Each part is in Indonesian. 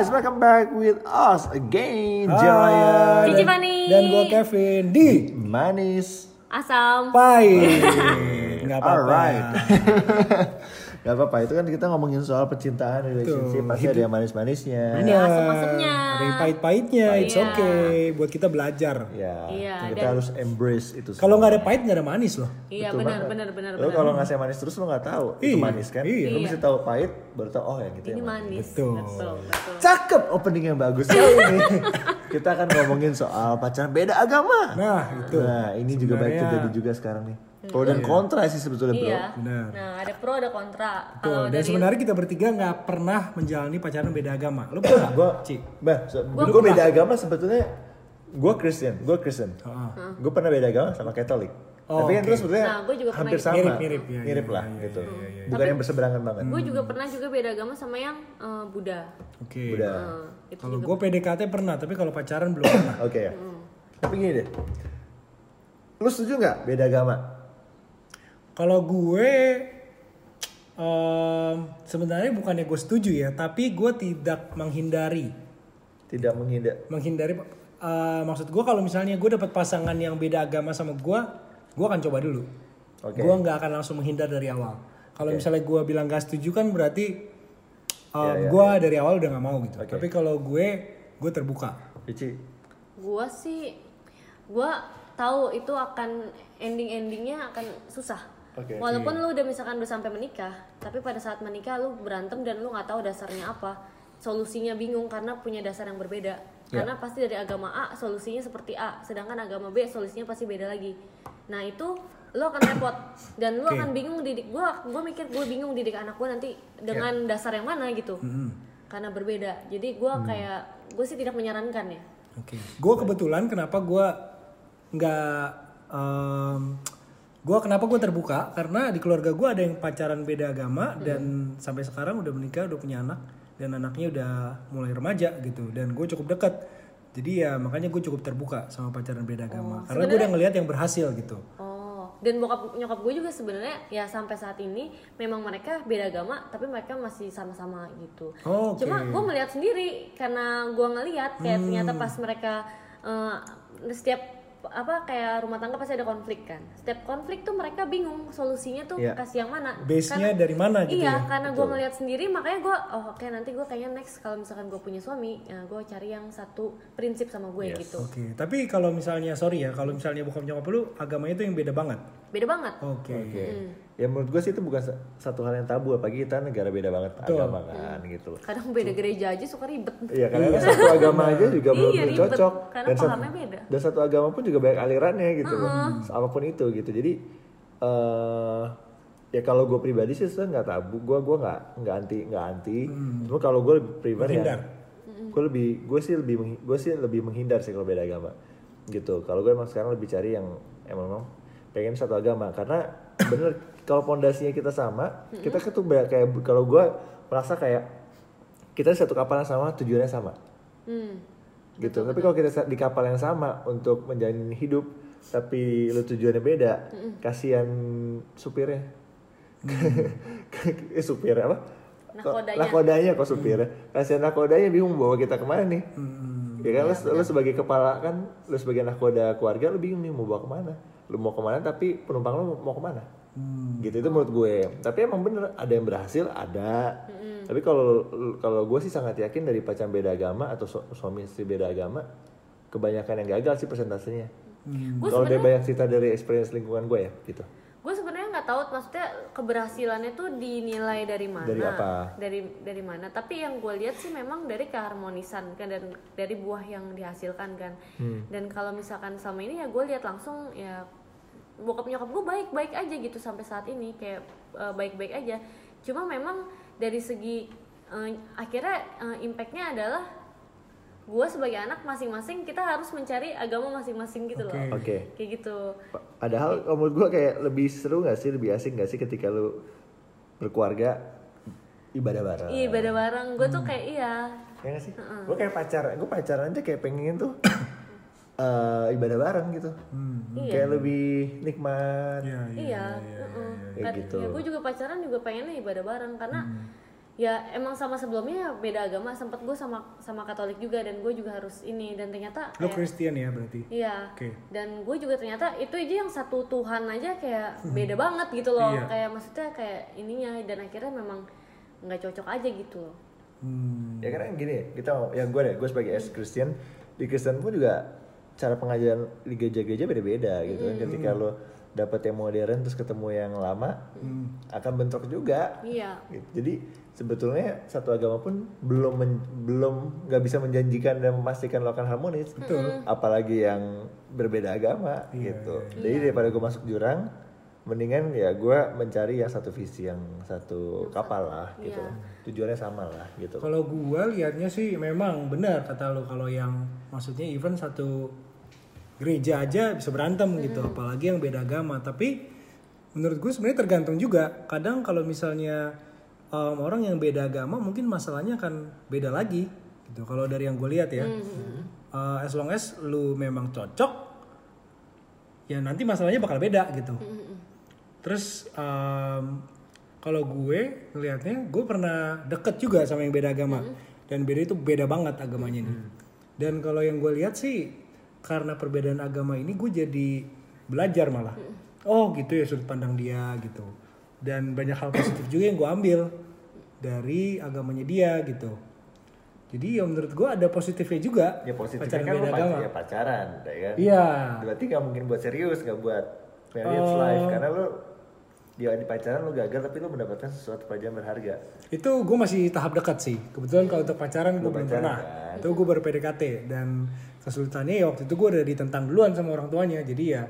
guys, welcome back with us again. Jaya Cici. Dan gue Kevin di Manis. Asam. Pahit. Nggak apa-apa. Alright. Gak apa-apa, itu kan kita ngomongin soal percintaan, relationship, pasti ada yang manis-manisnya. Bener. asem-asemnya. Ada yang pahit-pahitnya, it's Iya. okay. Buat kita belajar. Ya, Iya, kita dan- harus embrace itu. Kalau nggak ada pahit nggak ada manis loh. Iya Betul benar banget. benar benar Lo kalau ngasih manis terus lo nggak tahu itu Iya, manis kan? iya. Lo Iya. mesti tahu pahit, baru tahu oh yang itu Ini yang manis. manis. Betul. Betul. betul. Cakep opening yang bagus kali ini. kita akan ngomongin soal pacaran beda agama. Nah itu. Nah, ini juga baik Sebenarnya- terjadi juga sekarang nih. Pro dan kontra sih sebetulnya, Bro. Iya. Benar. Nah ada pro ada kontra. Tuh, Kalau dan dari sebenarnya kita bertiga nggak pernah menjalani pacaran beda agama. Lu pernah nggak? Gua, Ci. bah, so, Gua gua beda agama sebetulnya. Gua Kristen, gua Kristen. Heeh. Gue pernah beda agama sama Katolik. Oh, Tapi kan oke. terus sebetulnya Nah, gua juga hampir pernah sama. Mirip-mirip, ya, Mirip ya, lah ya, gitu. ya, ya, Bukan yang berseberangan banget. gue juga pernah juga beda agama sama yang eh, Buddha. Oke. Udah. Eh, itu Kalau juga. gue PDKT pernah, tapi kalau pacaran belum pernah. Oke ya. Tapi gini deh. Lu setuju nggak beda agama? Kalau gue em, sebenarnya bukannya gue setuju ya, tapi gue tidak menghindari. Tidak menghindar. Menghindari eh, maksud gue kalau misalnya gue dapat pasangan yang beda agama sama gue, gue akan coba dulu. Oke. Gue nggak akan langsung menghindar dari awal. Kalau misalnya gue bilang gak setuju kan berarti Ya, ya, gue dari awal udah nggak mau gitu. Oke. Tapi kalau gue, gue terbuka. Cici. Gua sih, gua tahu itu akan ending-endingnya akan susah. Oke. Walaupun lu udah misalkan udah sampai menikah, tapi pada saat menikah lu berantem dan lu nggak tahu dasarnya apa, solusinya bingung karena punya dasar yang berbeda. Karena pasti dari agama A solusinya seperti A, sedangkan agama B solusinya pasti beda lagi. Nah itu lu akan repot dan lu Oke. akan bingung didik gua gua mikir gue bingung didik anak gue nanti dengan dasar yang mana gitu karena berbeda jadi gua kayak gue sih tidak menyarankan ya Oke. Gue kebetulan kenapa gue nggak, em, gue kenapa gue terbuka karena di keluarga gue ada yang pacaran beda agama dan sampai sekarang udah menikah, udah punya anak dan anaknya udah mulai remaja gitu dan gue cukup dekat. Jadi ya makanya gue cukup terbuka sama pacaran beda agama karena gue udah ngelihat yang berhasil gitu. Oh, dan bokap nyokap gue juga sebenarnya ya sampai saat ini memang mereka beda agama tapi mereka masih sama-sama gitu. Oh, oke. Cuma gue melihat sendiri karena gue ngelihat kayak ternyata pas mereka eh, setiap apa kayak rumah tangga pasti ada konflik kan. Setiap konflik tuh mereka bingung solusinya tuh Iya. kasih yang mana. Base-nya dari mana gitu iya, ya? karena gue ngelihat sendiri makanya gue oh oke nanti gue kayaknya next kalau misalkan gue punya suami ya gue cari yang satu prinsip sama gue gitu. Oke, tapi kalau misalnya sorry ya, kalau misalnya bokap nyokap lu agamanya itu yang beda banget. Beda banget. Oke. Oke. Ya menurut gue sih itu bukan sa- satu hal yang tabu apalagi kita negara beda banget agama kan gitu. Kadang beda gereja aja suka ribet. Iya karena satu agama aja juga belum Iya, ribet. cocok. Karena dan satu, beda. dan satu agama pun juga banyak alirannya gitu loh. apa pun itu gitu. Jadi eh ya kalau gue pribadi sih sebenarnya nggak tabu. Gue gue nggak nggak anti nggak anti. Cuma kalau gue lebih pribadi ya gue lebih gue sih lebih gue sih lebih menghindar sih kalau beda agama gitu. Kalau gue emang sekarang lebih cari yang emang memang pengen satu agama. Karena bener kalau pondasinya kita sama kita tuh kayak kayak kalau gue merasa kayak kita satu kapal yang sama tujuannya sama. Hmm. gitu. Tapi kalau kita di kapal yang sama untuk menjalani hidup tapi lu tujuannya beda kasihan supirnya. Eh supir apa? Nakodanya. nakodanya kok supirnya kasihan nakodanya bingung bawa kita ke mana nih ya kan lu, lu sebagai kepala kan lu sebagai nakoda keluarga lu bingung nih mau bawa ke mana. Lu mau ke mana tapi penumpang lu mau ke mana. Gitu itu menurut gue. Tapi emang bener ada yang berhasil ada. Tapi kalau kalau gue sih sangat yakin dari pacaran beda agama atau su- suami istri beda agama kebanyakan yang gagal sih persentasenya. Gue kalau dia banyak cerita dari experience lingkungan gue ya gitu tahu maksudnya keberhasilannya tuh dinilai dari mana Dari apa? dari dari mana tapi yang gue lihat sih memang dari keharmonisan kan dan dari buah yang dihasilkan kan Hmm. dan kalau misalkan sama ini ya gue lihat langsung ya bokap nyokap gue baik baik aja gitu sampai saat ini kayak baik baik aja cuma memang dari segi eh, akhirnya eh, impactnya adalah gue sebagai anak masing-masing kita harus mencari agama masing-masing gitu loh Oke. oke kayak gitu Padahal kalau menurut gue kayak lebih seru gak sih, lebih asik gak sih ketika lu berkeluarga ibadah bareng. iya ibadah bareng gue tuh kayak iya Ya gak sih? Gue kayak pacar, gue pacaran aja kayak pengen tuh eh, ibadah bareng gitu. Iya. Kayak lebih nikmat. Iya, iya. Iya, heeh. Kayak Kan- gitu. Ya, gue juga pacaran juga pengennya ibadah bareng karena ya emang sama sebelumnya beda agama sempat gue sama sama Katolik juga dan gue juga harus ini dan ternyata Lo kayak Kristen ya berarti? Iya. Oke. Dan gue juga ternyata itu aja yang satu Tuhan aja kayak beda banget gitu loh. Iya. Kayak maksudnya kayak ininya dan akhirnya memang nggak cocok aja gitu loh. Hmm. ya karena gini kita yang gue deh gue sebagai ex Christian di Kristen pun juga cara pengajaran di gereja-gereja beda-beda gitu kan ketika lo dapet yang modern terus ketemu yang lama akan bentrok juga Iya. Gitu. Jadi sebetulnya satu agama pun belum men- belum nggak bisa menjanjikan dan memastikan lo akan harmonis. Betul. Apalagi yang berbeda agama gitu. Jadi daripada gue masuk jurang, mendingan ya gue mencari yang satu visi yang satu kapal lah gitu. Iya. Tujuannya sama lah gitu. Kalau gua liatnya sih memang benar kata lo kalau yang maksudnya even satu gereja aja bisa berantem gitu, apalagi yang beda agama. Tapi menurut gue sebenarnya tergantung juga. Kadang kalau misalnya em, orang yang beda agama mungkin masalahnya akan beda lagi gitu. Kalau dari yang gue lihat ya, Eh, as long as lu memang cocok, ya nanti masalahnya bakal beda gitu. Terus em, kalau gue ngelihatnya, gue pernah deket juga sama yang beda agama dan beda itu beda banget agamanya nih. Dan kalau yang gue lihat sih karena perbedaan agama ini gue jadi belajar malah. Oh gitu ya sudut pandang dia gitu. Dan banyak hal positif juga yang gue ambil dari agamanya dia gitu. Jadi ya menurut gue ada positifnya juga. Ya positifnya pacaran kan beda agama. ya pacaran, ya kan? Iya. Berarti nggak mungkin buat serius, nggak buat marriage Oh. life karena lo ya di pacaran lo gagal tapi lo mendapatkan sesuatu pelajaran berharga. Itu gue masih tahap dekat sih. Kebetulan kalau untuk pacaran gue belum pernah. kan? Itu gue baru PDKT dan kesulitannya ya waktu itu gue udah ditentang duluan sama orang tuanya. Jadi ya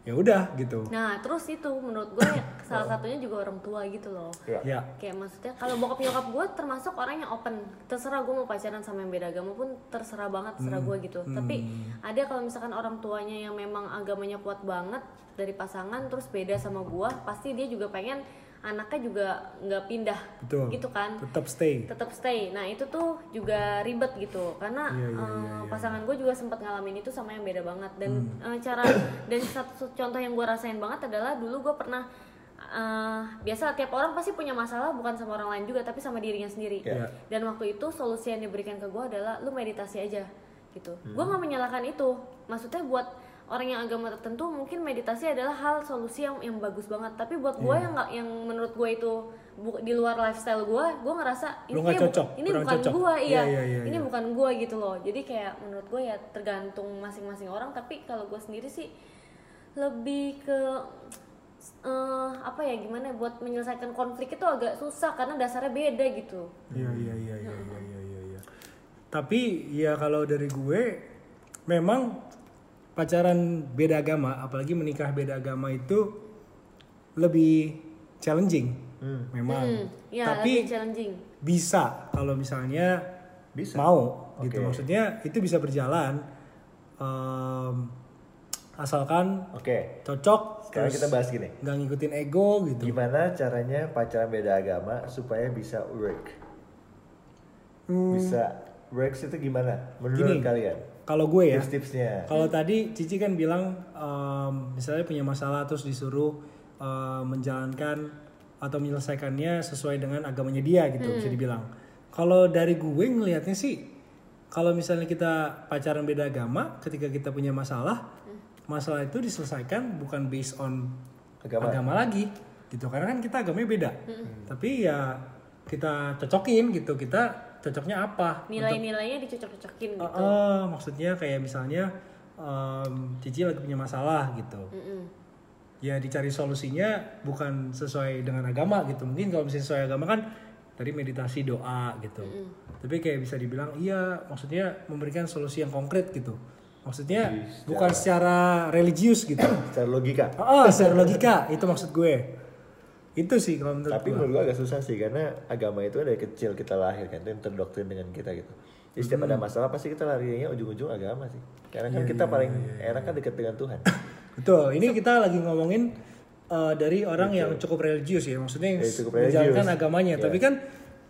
ya udah gitu. Nah terus itu menurut gue salah satunya juga orang tua gitu loh. Ya. Ya. Kayak maksudnya kalau bokap nyokap gue termasuk orang yang open terserah gue mau pacaran sama yang beda agama pun terserah banget terserah gue gitu tapi ada kalau misalkan orang tuanya yang memang agamanya kuat banget dari pasangan terus beda sama gue pasti dia juga pengen anaknya juga nggak pindah Betul. gitu kan Tetap stay. tetap stay. Nah itu tuh juga ribet gitu karena Iya, iya, eh, iya, iya. pasangan gue juga sempat ngalamin itu sama yang beda banget dan Hmm. eh, cara dan satu contoh yang gue rasain banget adalah dulu gue pernah eh, biasa tiap orang pasti punya masalah bukan sama orang lain juga tapi sama dirinya sendiri. Iya. Dan waktu itu solusi yang diberikan ke gue adalah lu meditasi aja gitu. Hmm. Gue nggak menyalahkan itu. Maksudnya buat orang yang agama tertentu mungkin meditasi adalah hal solusi yang yang bagus banget. Tapi buat gue Iya. yang nggak yang menurut gue itu bu- di luar lifestyle gue, gue ngerasa kayaknya bu- cocok, ini bukan gue iya, Iya, iya, iya, ini iya. bukan gue gitu loh. Jadi kayak menurut gue ya tergantung masing-masing orang. Tapi kalau gue sendiri sih lebih ke eh, apa ya gimana ya, buat menyelesaikan konflik itu agak susah karena dasarnya beda gitu. Iya iya iya iya iya iya iya. iya. Tapi ya kalau dari gue memang pacaran beda agama, apalagi menikah beda agama itu lebih challenging. Memang. Hmm, ya Tapi lebih challenging. bisa kalau misalnya Bisa. mau gitu. Oke. Maksudnya itu bisa berjalan em, asalkan Oke. cocok Sekarang kita bahas gini. nggak ngikutin ego gitu. Gimana caranya pacaran beda agama supaya bisa work? Hmm, Bisa works itu gimana? Menurut Gini. kalian? Kalau gue ya, Tips-tipsnya. Kalau tadi Cici kan bilang em, misalnya punya masalah terus disuruh em, menjalankan atau menyelesaikannya sesuai dengan agamanya dia gitu bisa dibilang. Kalau dari gue ngelihatnya sih kalau misalnya kita pacaran beda agama ketika kita punya masalah masalah itu diselesaikan bukan based on Agama. agama, lagi gitu karena kan kita agamanya beda. Tapi ya kita cocokin gitu kita cocoknya apa Nilai-nilainya dicocok-cocokin gitu. Uh, uh, maksudnya kayak misalnya um, Cici lagi punya masalah gitu. Mm-mm. Ya dicari solusinya bukan sesuai dengan agama gitu. Mungkin kalau misalnya sesuai agama kan tadi meditasi doa gitu. Tapi kayak bisa dibilang iya maksudnya memberikan solusi yang konkret gitu. Maksudnya Jadi bukan secara religius gitu. Secara logika. Oh, secara logika itu maksud gue. Itu sih kalau menurut Tapi gue. menurut gua agak susah sih karena agama itu dari kecil kita lahir kan, itu yang terdoktrin dengan kita gitu. Jadi setiap Hmm. ada masalah pasti kita larinya ujung-ujung agama sih. Karena kan Iya, kita paling enak kan dekat dengan Tuhan. Betul, ini kita lagi ngomongin uh, dari orang yang cukup religius ya, maksudnya yang Ya, cukup menjalankan agamanya. Iya. Tapi kan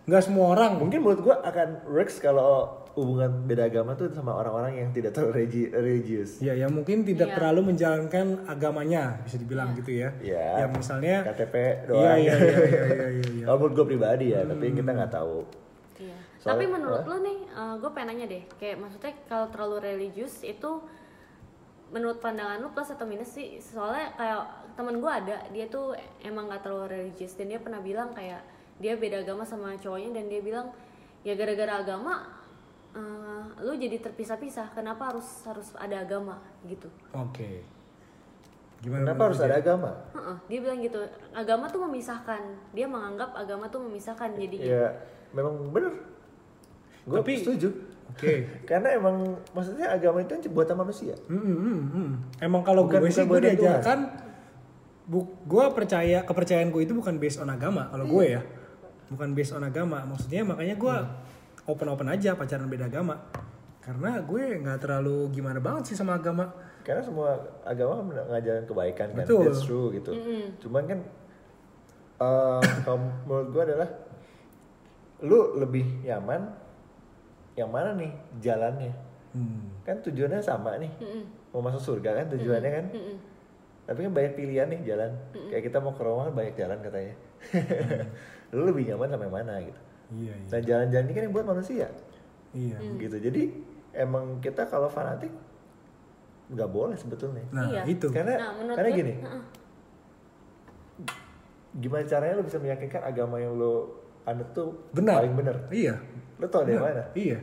nggak semua orang Mungkin menurut gua akan works kalau hubungan beda agama tuh sama orang-orang yang tidak terlalu religi- religius. ya yang mungkin tidak Iya. terlalu menjalankan agamanya bisa dibilang gitu ya Iya. yang misalnya KTP iya doang. iya iya iya iya, iya, iya. Kalau menurut gue pribadi ya, tapi kita nggak tahu. Iya. Soalnya- Tapi menurut lo nih, gue pengen nanya deh, kayak maksudnya kalau terlalu religius itu menurut pandangan lo plus atau minus sih? Soalnya kayak temen gue ada, dia tuh emang gak terlalu religius dan dia pernah bilang kayak dia beda agama sama cowoknya dan dia bilang ya gara-gara agama eh, lu jadi terpisah-pisah. Kenapa harus harus ada agama gitu? oke gimana Kenapa harus ada agama? Heeh, dia bilang gitu, agama tuh memisahkan. Dia menganggap agama tuh memisahkan. Jadi Ya, memang bener. Gue Tapi- setuju. oke Karena emang maksudnya agama itu kan buatan manusia. Hmm, hmm. Emang kalau gue sih gue diajarkan bu, gue percaya kepercayaan gue itu bukan based on agama kalau gue ya bukan based on agama maksudnya makanya gue open open aja pacaran beda agama karena gue nggak terlalu gimana banget sih sama agama Karena semua agama kan ngajarin kebaikan kan. Betul. That's true gitu. Cuman kan eh, kalau menurut gue adalah lu lebih nyaman yang mana nih jalannya? hmm. Kan tujuannya sama nih. Mau masuk surga kan tujuannya kan? Tapi kan banyak pilihan nih jalan. Kayak kita mau ke Roma kan banyak jalan katanya. lu lebih nyaman sama yang mana gitu. iya iya Nah jalan-jalan ini kan yang buat manusia iya gitu. Jadi emang kita kalau fanatik nggak boleh sebetulnya. nah Iya. itu Karena Nah, karena gue, gini. Gimana caranya lo bisa meyakinkan agama yang lo anut tuh benar paling bener? iya Lo tau dari Benar. mana? iya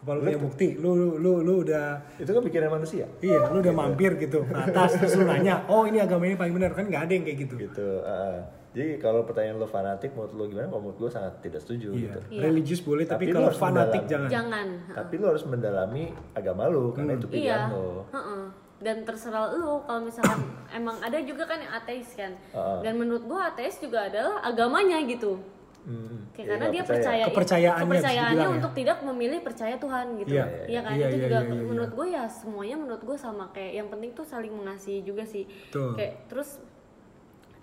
kalau punya bukti lu lu lu, lu udah Itu kan pikiran manusia. iya lu udah mampir gitu ke atas terus lu nanya oh ini agama ini paling benar kan nggak ada yang kayak gitu Gitu. uh, jadi kalau pertanyaan lo fanatik menurut lo gimana? Kalau menurut gue sangat tidak setuju iya gitu. Iya. religius boleh tapi, Tapi lu kalau harus fanatik jangan jangan. Tapi lo harus mendalami agama lo karena itu pilihan Iya. lo. Heeh. Dan terserah lu kalau misalkan emang ada juga kan yang ateis kan. Heeh. Dan menurut gua ateis juga adalah agamanya gitu. Hmm. Kayak Iya, karena dia percaya. percaya Kepercayaannya ya. untuk tidak memilih percaya Tuhan gitu. Iya. Iya kan Iya, itu iya, juga iya, iya, menurut gue ya semuanya menurut gue sama kayak yang penting tuh saling mengasihi juga sih. Betul. Kayak terus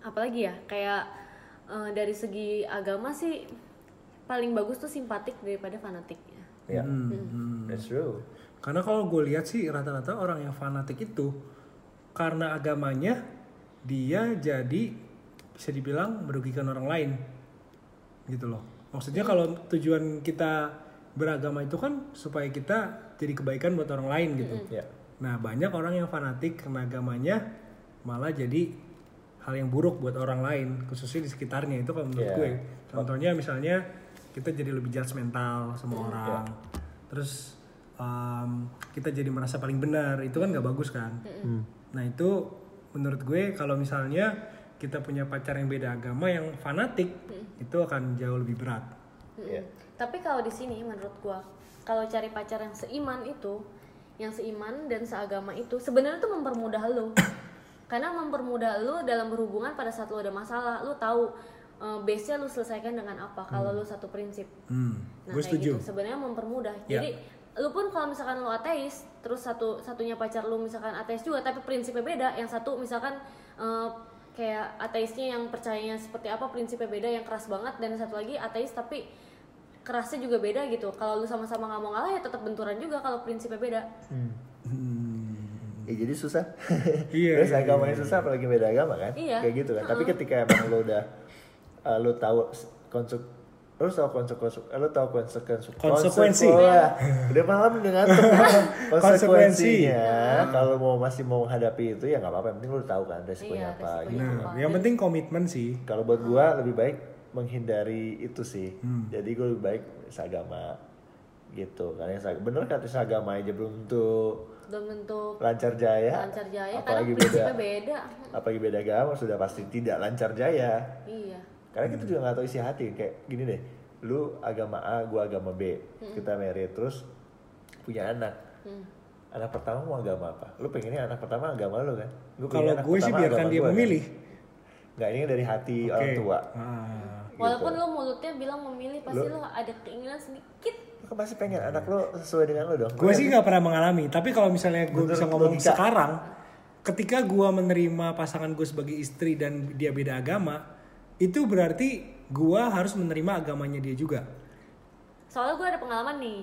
apalagi ya kayak eh, dari segi agama sih paling bagus tuh simpatik daripada fanatik. Iya. Hmm. That's true. Karena kalau gue lihat sih rata-rata orang yang fanatik itu karena agamanya dia jadi bisa dibilang merugikan orang lain gitu loh. Maksudnya kalau tujuan kita beragama itu kan supaya kita jadi kebaikan buat orang lain gitu. Ya. Nah banyak orang yang fanatik karena agamanya malah jadi hal yang buruk buat orang lain khususnya di sekitarnya itu kalau menurut Iya. gue. Contohnya misalnya kita jadi lebih judgmental sama orang, terus um, kita jadi merasa paling benar itu kan nggak bagus kan. Nah itu menurut gue kalau misalnya kita punya pacar yang beda agama yang fanatik itu akan jauh lebih berat. Iya. Tapi kalau di sini menurut gua kalau cari pacar yang seiman itu, yang seiman dan seagama itu sebenarnya tuh mempermudah lo. Karena mempermudah lo dalam berhubungan pada saat lo ada masalah, lo tahu eh, base-nya lo selesaikan dengan apa kalau lo satu prinsip. Hmm, Nah, gue setuju. gitu. Sebenarnya mempermudah. Ya. Jadi lu pun kalau misalkan lu ateis, terus satu satunya pacar lu misalkan ateis juga tapi prinsipnya beda, yang satu misalkan eh, kayak ateisnya yang percayanya seperti apa, prinsipnya beda yang keras banget dan satu lagi ateis tapi kerasnya juga beda gitu. Kalau lu sama-sama nggak mau ngalah ya tetap benturan juga kalau prinsipnya beda. Ya, jadi susah. Iya, Terus iya, agamanya susah apalagi beda agama kan? Iya. Kayak gitu kan. Tapi ketika emang lo udah uh, lo tahu konsep lo tahu konsekuensi lo tahu konsekuensi Konsekuensi. oh, ya. udah malam udah ngantuk Konsekuensi. konsekuensinya kalau mau masih mau menghadapi itu ya nggak apa-apa yang penting lo udah tahu kan resikonya Iya, apa resikonya. gitu Nah, yang penting komitmen sih. kalau buat gua lebih baik menghindari itu sih Hmm. jadi gua lebih baik seagama gitu karena yang bener kata seagama aja belum tuh Dalam bentuk lancar jaya lancar jaya karena apalagi beda beda. apalagi beda agama sudah pasti tidak lancar jaya Iya. Karena kita juga nggak tahu isi hati kayak gini deh. Lu agama A gua agama B kita married terus punya anak. Anak pertama mau agama apa? Lu pengennya anak pertama agama lu kan? Gua Kalau anak gue sih biarkan dia gua, kan? memilih. nggak ini dari hati Oke. orang tua. Ah. Walaupun lo mulutnya bilang memilih pasti Lu- lo ada keinginan sedikit. Lu kan pasti pengen anak lu sesuai dengan lu dong. Gue sih nggak pernah mengalami, tapi kalau misalnya gue bisa ngomong logika. sekarang, ketika gue menerima pasangan gue sebagai istri dan dia beda agama, itu berarti gua harus menerima agamanya dia juga. soalnya gue ada pengalaman nih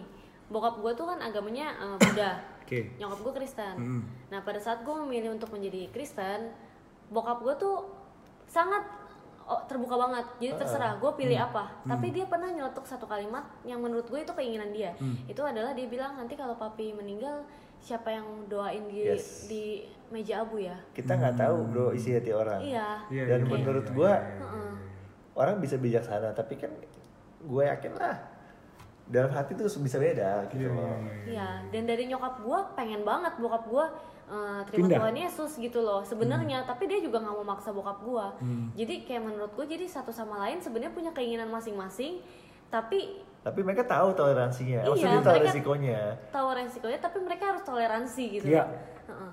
bokap gue tuh kan agamanya eh, Buddha Oke. nyokap gue Kristen Mm. nah pada saat gue memilih untuk menjadi Kristen bokap gue tuh sangat oh, terbuka banget jadi terserah gue pilih Mm. apa tapi dia pernah nyeletuk satu kalimat yang menurut gue itu keinginan dia Mm. itu adalah dia bilang nanti kalau papi meninggal siapa yang doain dia Yes. di meja abu ya Kita nggak tahu bro isi hati orang. iya Iya, Dan iya, menurut iya, gua iya, iya. Heeh. orang bisa bijaksana tapi kan gue yakin lah dalam hati tuh bisa beda gitu Iya, loh. iya, iya. Iya, dan dari nyokap gue pengen banget bokap gue uh, terima Pindah. Tuhan Yesus gitu loh sebenarnya, tapi dia juga nggak mau maksa bokap gue. Jadi kayak menurut gue jadi satu sama lain sebenarnya punya keinginan masing-masing, tapi Tapi mereka tahu toleransinya, Iya, maksudnya tahu resikonya. tahu resikonya, tapi mereka harus toleransi gitu. Iya. Heeh.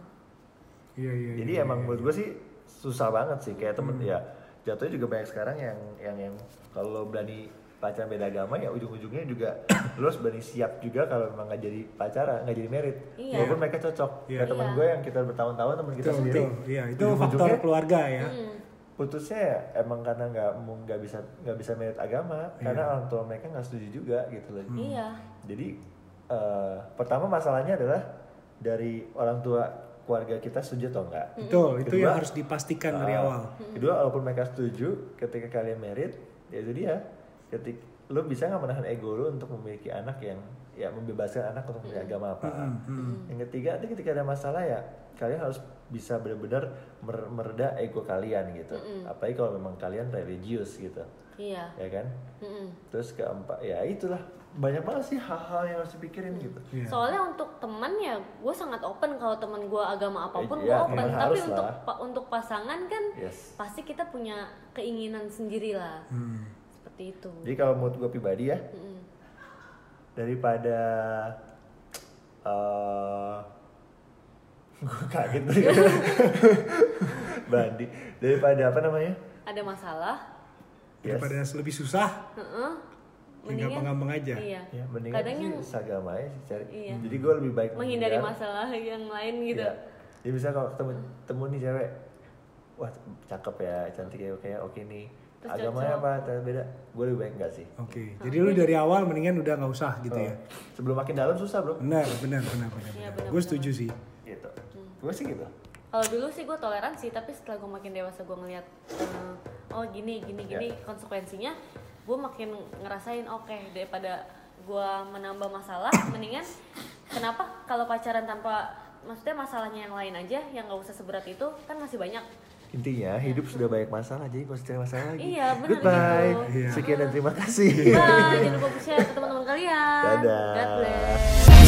Iya, iya, Jadi iya, emang iya. menurut gue sih susah banget sih kayak temen ya jatuhnya juga banyak sekarang yang yang yang kalau berani pacaran beda agama ya ujung-ujungnya juga lo harus berani siap juga kalau memang nggak jadi pacaran nggak jadi merit Iya. walaupun mereka cocok Iya. kayak temen Iya. gue yang kita bertahun-tahun temen kita Betul, sendiri betul. Iya, itu faktor keluarga ya. Hmm. Putusnya ya emang karena nggak mau nggak bisa nggak bisa merit agama karena orang tua mereka nggak setuju juga gitu loh Iya. jadi eh, pertama masalahnya adalah dari orang tua keluarga kita setuju atau enggak Betul, itu Kedua, yang harus dipastikan dari Ah, awal. Kedua, walaupun mereka setuju, ketika kalian merit, ya itu dia. Ketik, lo bisa nggak menahan ego lo untuk memiliki anak yang ya membebaskan anak untuk memiliki agama apa. Yang ketiga, nanti ketika ada masalah ya kalian harus bisa benar-benar mer- mereda ego kalian gitu. Apalagi kalau memang kalian religius gitu, Iya. ya kan? Terus keempat, ya itulah banyak banget sih hal-hal yang harus dipikirin gitu. Iya. Soalnya untuk teman ya gue sangat open kalau teman gue agama apa pun Eh, gue iya, open. Tapi harus untuk lah. untuk pasangan kan Yes. pasti kita punya keinginan sendiri lah. Hmm. Seperti itu. Jadi kalau menurut gue pribadi ya, Mm-mm. daripada eh gue kaget tadi Bandi daripada apa namanya Ada masalah. yes Daripada lebih susah, Heeh. ya gampang-gampang aja. Iya. ya mendingan Kadang sih yang seagama sih cari Iya. jadi gue lebih baik menghindari menghindar. masalah yang lain gitu. Iya. jadi bisa kalau ketemu temu nih cewek wah cakep ya cantik ya kayak oke nih Terus agamanya cocok. apa ternyata beda gue lebih baik enggak sih Oke, jadi lu dari awal mendingan udah nggak usah gitu ya. Oh, sebelum makin dalam susah bro Benar, benar, benar, benar. Iya, benar. benar, Gue setuju sih. gitu gue sih gitu Kalau dulu sih gue toleransi, tapi setelah gue makin dewasa gue ngeliat eh, oh gini gini gini konsekuensinya, gue makin ngerasain oke daripada gue menambah masalah, mendingan kenapa kalau pacaran tanpa maksudnya masalahnya yang lain aja yang nggak usah seberat itu kan masih banyak. Intinya hidup sudah banyak masalah jadi gak usah cari masalah lagi Iya, benar goodbye gitu. Sekian dan terima kasih Bye, jangan lupa share ke teman-teman kalian. Dadah. God bless.